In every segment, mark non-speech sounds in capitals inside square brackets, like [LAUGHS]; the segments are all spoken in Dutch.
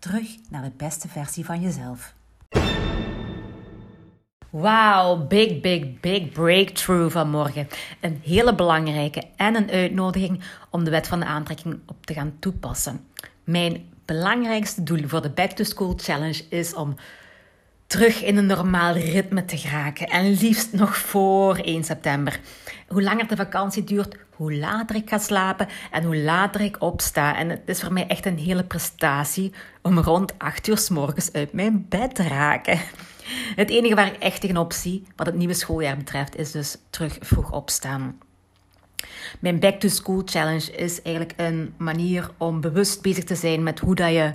Terug naar de beste versie van jezelf. Wauw, big, big, big breakthrough vanmorgen. Een hele belangrijke en een uitnodiging om de wet van de aantrekking op te gaan toepassen. Mijn belangrijkste doel voor de Back to School Challenge is om terug in een normaal ritme te geraken. En liefst nog voor 1 september. Hoe langer de vakantie duurt, hoe later ik ga slapen en hoe later ik opsta. En het is voor mij echt een hele prestatie om rond 8 uur s morgens uit mijn bed te raken. Het enige waar ik echt tegenop zie, wat het nieuwe schooljaar betreft, is dus terug vroeg opstaan. Mijn Back to School Challenge is eigenlijk een manier om bewust bezig te zijn met hoe dat je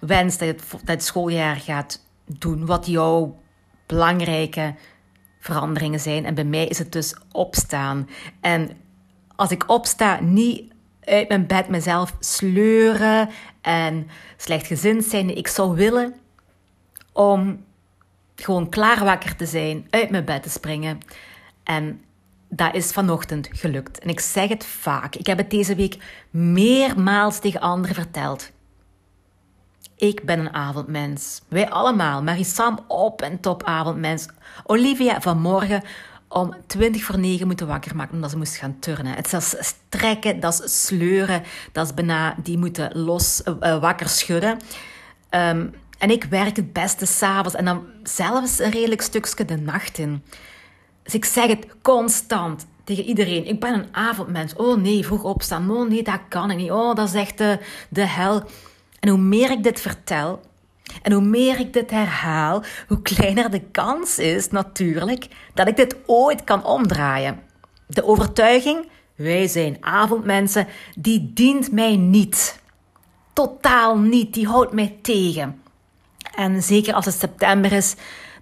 wenst dat dat het schooljaar gaat doen. Wat jouw belangrijke veranderingen zijn. En bij mij is het dus opstaan. En als ik opsta, niet uit mijn bed mezelf sleuren en slechtgezind zijn. Ik zou willen om gewoon klaar wakker te zijn, uit mijn bed te springen. En dat is vanochtend gelukt. En ik zeg het vaak. Ik heb het deze week meermaals tegen anderen verteld. Ik ben een avondmens. Wij allemaal. Marisam op en top avondmens. Olivia vanmorgen om 20 voor 9 moeten wakker maken omdat ze moest gaan turnen. Het is strekken, dat is sleuren, dat is bijna die moeten los uh, wakker schudden. Um, en ik werk het beste s'avonds en dan zelfs een redelijk stukje de nacht in. Dus ik zeg het constant tegen iedereen. Ik ben een avondmens. Oh nee, vroeg opstaan. Oh nee, dat kan ik niet. Oh, dat is echt de, de hel. En hoe meer ik dit vertel en hoe meer ik dit herhaal, hoe kleiner de kans is natuurlijk dat ik dit ooit kan omdraaien. De overtuiging, wij zijn avondmensen, die dient mij niet. Totaal niet, die houdt mij tegen. En zeker als het september is,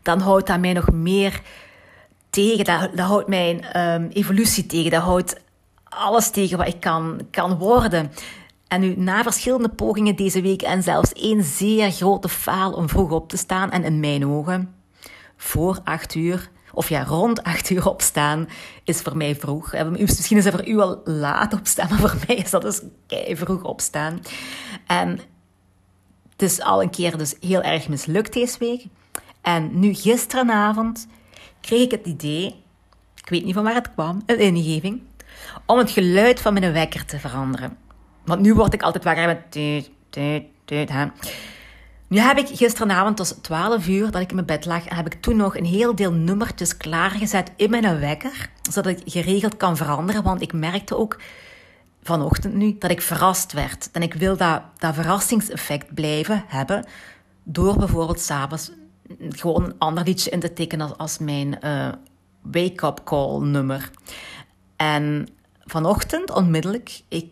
dan houdt dat mij nog meer tegen. Dat, houdt mijn um, evolutie tegen. Dat houdt alles tegen wat ik kan, kan worden. En nu, na verschillende pogingen deze week en zelfs één zeer grote faal om vroeg op te staan, en in mijn ogen, voor acht uur, of ja, rond acht uur opstaan, is voor mij vroeg. Misschien is dat voor u al laat opstaan, [LAUGHS] maar voor mij is dat dus kei vroeg opstaan. En het is al een keer dus heel erg mislukt deze week. En nu gisteravond kreeg ik het idee, ik weet niet van waar het kwam, een ingeving, om het geluid van mijn wekker te veranderen. Want nu word ik altijd wakker met. Nu heb ik gisteravond tot 12 uur dat ik in mijn bed lag en heb ik toen nog een heel deel nummertjes klaargezet in mijn wekker, zodat ik geregeld kan veranderen. Want ik merkte ook vanochtend nu dat ik verrast werd. En ik wil dat, dat verrassingseffect blijven hebben door bijvoorbeeld s'avonds gewoon een ander liedje in te tekenen als, mijn uh, wake-up call nummer. En vanochtend onmiddellijk, ik,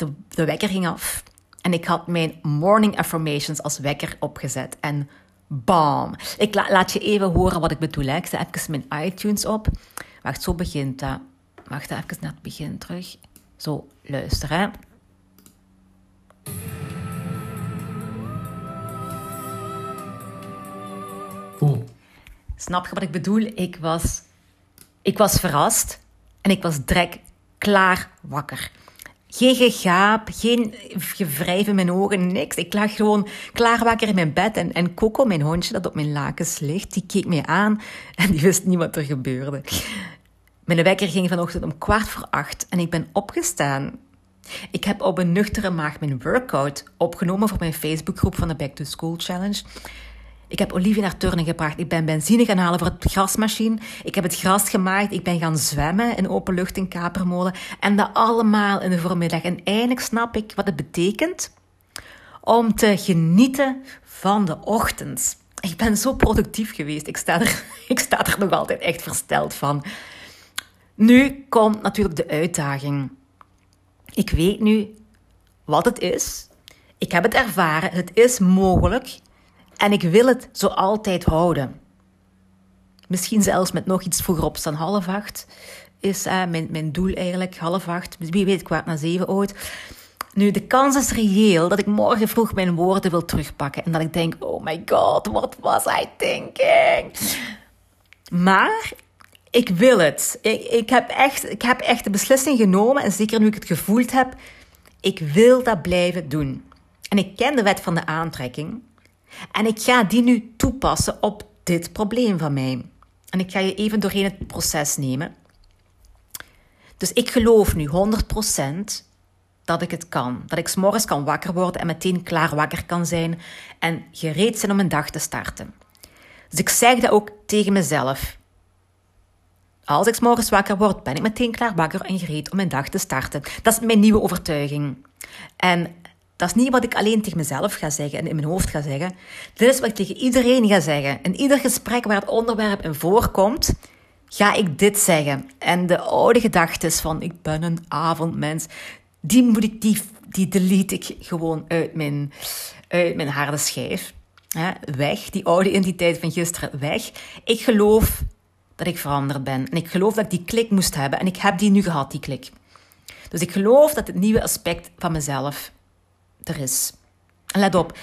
de, de wekker ging af en ik had mijn morning affirmations als wekker opgezet. En bam! Ik laat je even horen wat ik bedoel. Ik zet even mijn iTunes op. Wacht, zo begint dat. Wacht even naar het begin terug. Zo, luister hè. Snap je wat ik bedoel? Ik was, ik was verrast en ik was direct klaar wakker. Geen gegaap, geen gevrijf in mijn ogen, niks. Ik lag gewoon klaar wakker in mijn bed. En, en Coco, mijn hondje dat op mijn lakens ligt, die keek mij aan en die wist niet wat er gebeurde. Mijn wekker ging vanochtend om kwart voor acht en ik ben opgestaan. Ik heb op een nuchtere maag mijn workout opgenomen voor mijn Facebookgroep van de Back to School Challenge. Ik heb Olivia naar turnen gebracht. Ik ben benzine gaan halen voor het grasmachine. Ik heb het gras gemaaid. Ik ben gaan zwemmen in open lucht in Kapermolen. En dat allemaal in de voormiddag. En eindelijk snap ik wat het betekent om te genieten van de ochtend. Ik ben zo productief geweest. Ik sta er, [LAUGHS] ik sta er nog altijd echt versteld van. Nu komt natuurlijk de uitdaging. Ik weet nu wat het is. Ik heb het ervaren. Het is mogelijk. En ik wil het zo altijd houden. Misschien zelfs met nog iets vroeger opstaan, half acht is uh, mijn, mijn doel eigenlijk, half acht. Wie weet, ik waard naar zeven ooit. Nu, de kans is reëel dat ik morgen vroeg mijn woorden wil terugpakken. En dat ik denk, oh my god, what was I thinking? Maar ik wil het. Ik, ik, heb echt, ik heb echt de beslissing genomen. En zeker nu ik het gevoeld heb, ik wil dat blijven doen. En ik ken de wet van de aantrekking. En ik ga die nu toepassen op dit probleem van mij. En ik ga je even doorheen het proces nemen. Dus ik geloof nu 100% dat ik het kan. Dat ik s'morgens kan wakker worden en meteen klaar wakker kan zijn en gereed zijn om een dag te starten. Dus ik zeg dat ook tegen mezelf. Als ik s'morgens wakker word, ben ik meteen klaar wakker en gereed om mijn dag te starten. Dat is mijn nieuwe overtuiging. En dat is niet wat ik alleen tegen mezelf ga zeggen en in mijn hoofd ga zeggen. Dit is wat ik tegen iedereen ga zeggen. In ieder gesprek waar het onderwerp in voorkomt, ga ik dit zeggen. En de oude gedachten van ik ben een avondmens, die moet ik, die, die delete ik gewoon uit mijn, uit mijn harde schijf. weg, die oude identiteit van gisteren, weg. Ik geloof dat ik veranderd ben. En ik geloof dat ik die klik moest hebben. En ik heb die nu gehad, die klik. Dus ik geloof dat het nieuwe aspect van mezelf er is. Let op,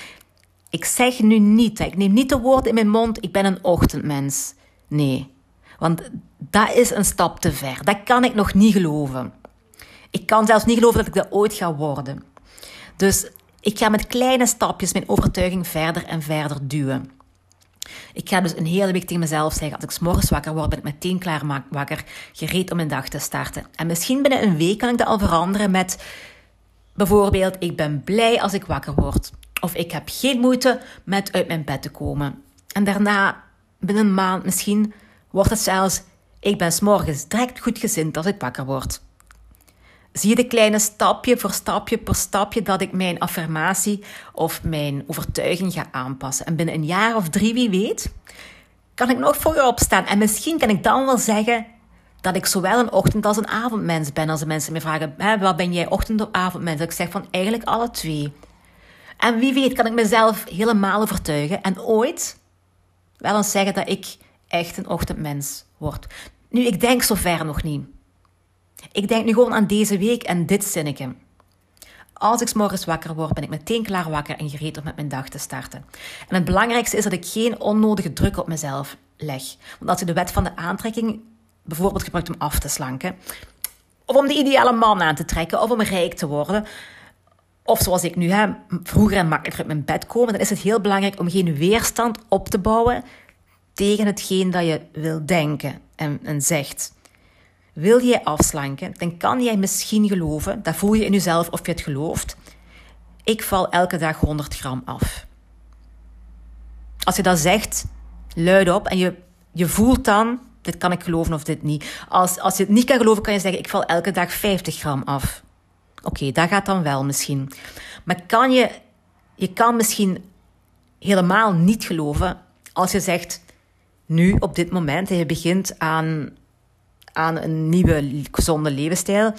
ik zeg nu niet, ik neem niet de woorden in mijn mond, ik ben een ochtendmens. Nee, want dat is een stap te ver. Dat kan ik nog niet geloven. Ik kan zelfs niet geloven dat ik dat ooit ga worden. Dus ik ga met kleine stapjes mijn overtuiging verder en verder duwen. Ik ga dus een hele week tegen mezelf zeggen: als ik s morgens wakker word, ben ik meteen klaar wakker, gereed om mijn dag te starten. En misschien binnen een week kan ik dat al veranderen met bijvoorbeeld: ik ben blij als ik wakker word. Of ik heb geen moeite met uit mijn bed te komen. En daarna, binnen een maand misschien, wordt het zelfs: ik ben morgens direct goed gezind als ik wakker word. Zie je de kleine stapje voor stapje per stapje dat ik mijn affirmatie of mijn overtuiging ga aanpassen. En binnen een jaar of drie, wie weet, kan ik nog vroeger opstaan. En misschien kan ik dan wel zeggen dat ik zowel een ochtend- als een avondmens ben. Als de mensen me vragen, hè, wat ben jij, ochtend- of avondmens? Ik zeg van eigenlijk alle twee. En wie weet kan ik mezelf helemaal overtuigen en ooit wel eens zeggen dat ik echt een ochtendmens word. Nu, ik denk zover nog niet. Ik denk nu gewoon aan deze week en dit zinnetje. Als ik morgens wakker word, ben ik meteen klaar wakker en gereed om met mijn dag te starten. En het belangrijkste is dat ik geen onnodige druk op mezelf leg. Want als je de wet van de aantrekking bijvoorbeeld gebruikt om af te slanken, of om de ideale man aan te trekken, of om rijk te worden, of zoals ik nu heb, vroeger en makkelijker uit mijn bed komen, dan is het heel belangrijk om geen weerstand op te bouwen tegen hetgeen dat je wil denken en, en zegt. Wil jij afslanken, dan kan jij misschien geloven, dat voel je in jezelf of je het gelooft, ik val elke dag 100 gram af. Als je dat zegt, luid op en je, je voelt dan, dit kan ik geloven of dit niet. Als, als je het niet kan geloven, kan je zeggen, ik val elke dag 50 gram af. Oké, dat gaat dan wel misschien. Maar kan je, je kan misschien helemaal niet geloven als je zegt, nu op dit moment, en je begint aan aan een nieuwe gezonde levensstijl.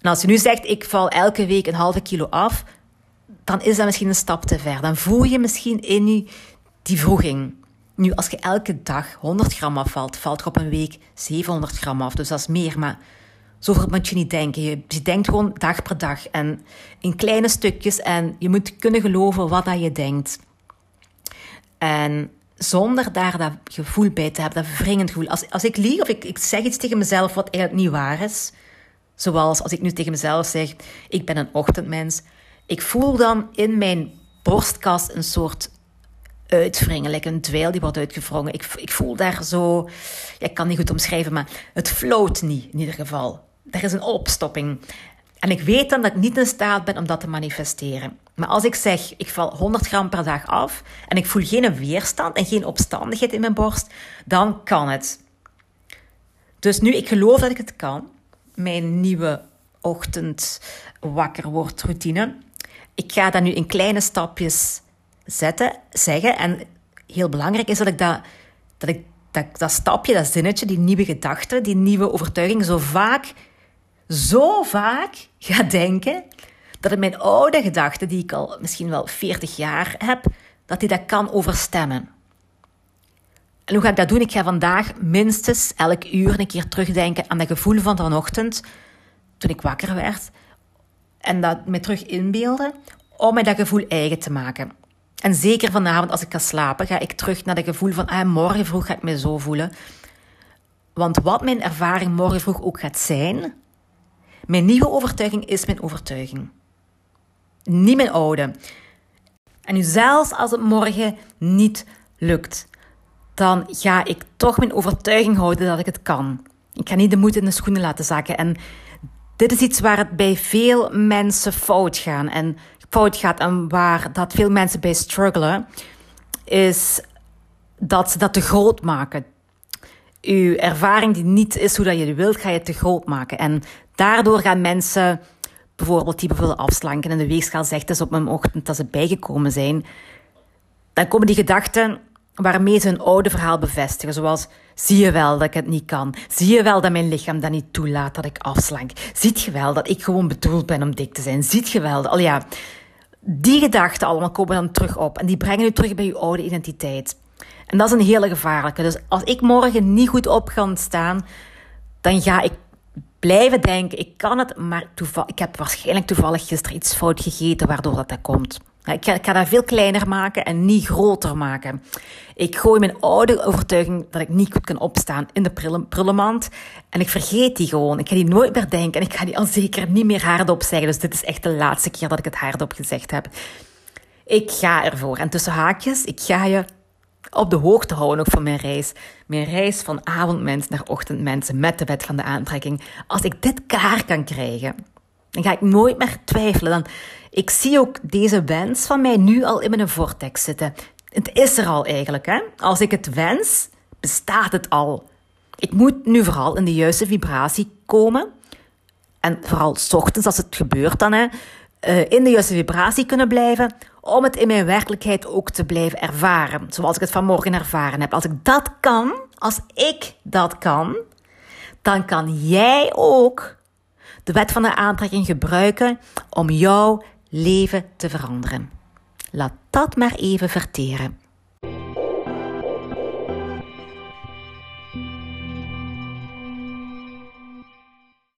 En als je nu zegt, ik val elke week een halve kilo af, dan is dat misschien een stap te ver. Dan voel je misschien in die vroeging. Nu, als je elke dag 100 gram afvalt, valt je op een week 700 gram af. Dus dat is meer, maar zo moet je niet denken. Je, denkt gewoon dag per dag en in kleine stukjes. En je moet kunnen geloven wat dat je denkt. En zonder daar dat gevoel bij te hebben, dat verwringend gevoel. Als, als ik lieg of ik, ik zeg iets tegen mezelf wat eigenlijk niet waar is, zoals als ik nu tegen mezelf zeg, ik ben een ochtendmens, ik voel dan in mijn borstkast een soort uitwringen, like een dweil die wordt uitgevrongen. Ik, ik voel daar zo, ik kan niet goed omschrijven, maar het floot niet in ieder geval. Er is een opstopping. En ik weet dan dat ik niet in staat ben om dat te manifesteren. Maar als ik zeg, ik val 100 gram per dag af en ik voel geen weerstand en geen opstandigheid in mijn borst, dan kan het. Dus nu, ik geloof dat ik het kan. Mijn nieuwe ochtend wakker wordt routine. Ik ga dat nu in kleine stapjes zetten, zeggen. En heel belangrijk is dat ik dat, dat, ik, dat, dat stapje, dat zinnetje, die nieuwe gedachte, die nieuwe overtuiging zo vaak zo vaak ga denken dat het mijn oude gedachten, die ik al misschien wel 40 jaar heb, dat hij dat kan overstemmen. En hoe ga ik dat doen? Ik ga vandaag minstens elk uur een keer terugdenken aan dat gevoel van vanochtend, toen ik wakker werd. En dat me terug inbeelden, om mij dat gevoel eigen te maken. En zeker vanavond als ik ga slapen, ga ik terug naar dat gevoel van, ah, morgen vroeg ga ik me zo voelen. Want wat mijn ervaring morgen vroeg ook gaat zijn, mijn nieuwe overtuiging is mijn overtuiging. Niet mijn oude. En nu zelfs als het morgen niet lukt, dan ga ik toch mijn overtuiging houden dat ik het kan. Ik ga niet de moed in de schoenen laten zakken. En dit is iets waar het bij veel mensen fout gaan en fout gaat en waar dat veel mensen bij struggelen, is dat ze dat te groot maken. Uw ervaring die niet is hoe dat je wilt, ga je te groot maken. En daardoor gaan mensen bijvoorbeeld die bijvoorbeeld afslanken en de weegschaal zegt dus op een ochtend dat ze bijgekomen zijn, dan komen die gedachten waarmee ze een oude verhaal bevestigen. Zoals, zie je wel dat ik het niet kan? Zie je wel dat mijn lichaam dat niet toelaat dat ik afslank? Ziet je wel dat ik gewoon bedoeld ben om dik te zijn? Ziet je wel? Al ja, die gedachten allemaal komen dan terug op. En die brengen u terug bij je oude identiteit. En dat is een hele gevaarlijke. Dus als ik morgen niet goed op ga staan, dan ga ik blijven denken, ik kan het, maar ik heb waarschijnlijk toevallig gisteren iets fout gegeten, waardoor dat, dat komt. Ik ga, dat veel kleiner maken en niet groter maken. Ik gooi mijn oude overtuiging dat ik niet goed kan opstaan in de prullenmand. En ik vergeet die gewoon. Ik ga die nooit meer denken en ik ga die al zeker niet meer hardop zeggen. Dus dit is echt de laatste keer dat ik het hardop gezegd heb. Ik ga ervoor. En tussen haakjes, ik ga je op de hoogte houden ook van mijn reis. Mijn reis van avondmens naar ochtendmens met de wet van de aantrekking. Als ik dit klaar kan krijgen, dan ga ik nooit meer twijfelen. Dan, ik zie ook deze wens van mij nu al in mijn vortex zitten. Het is er al eigenlijk. Hè? Als ik het wens, bestaat het al. Ik moet nu vooral in de juiste vibratie komen. En vooral s ochtends, als het gebeurt dan, hè, eh, in de juiste vibratie kunnen blijven. Om het in mijn werkelijkheid ook te blijven ervaren. Zoals ik het vanmorgen ervaren heb. Als ik dat kan, als ik dat kan, dan kan jij ook de wet van de aantrekking gebruiken om jouw leven te veranderen. Laat dat maar even verteren.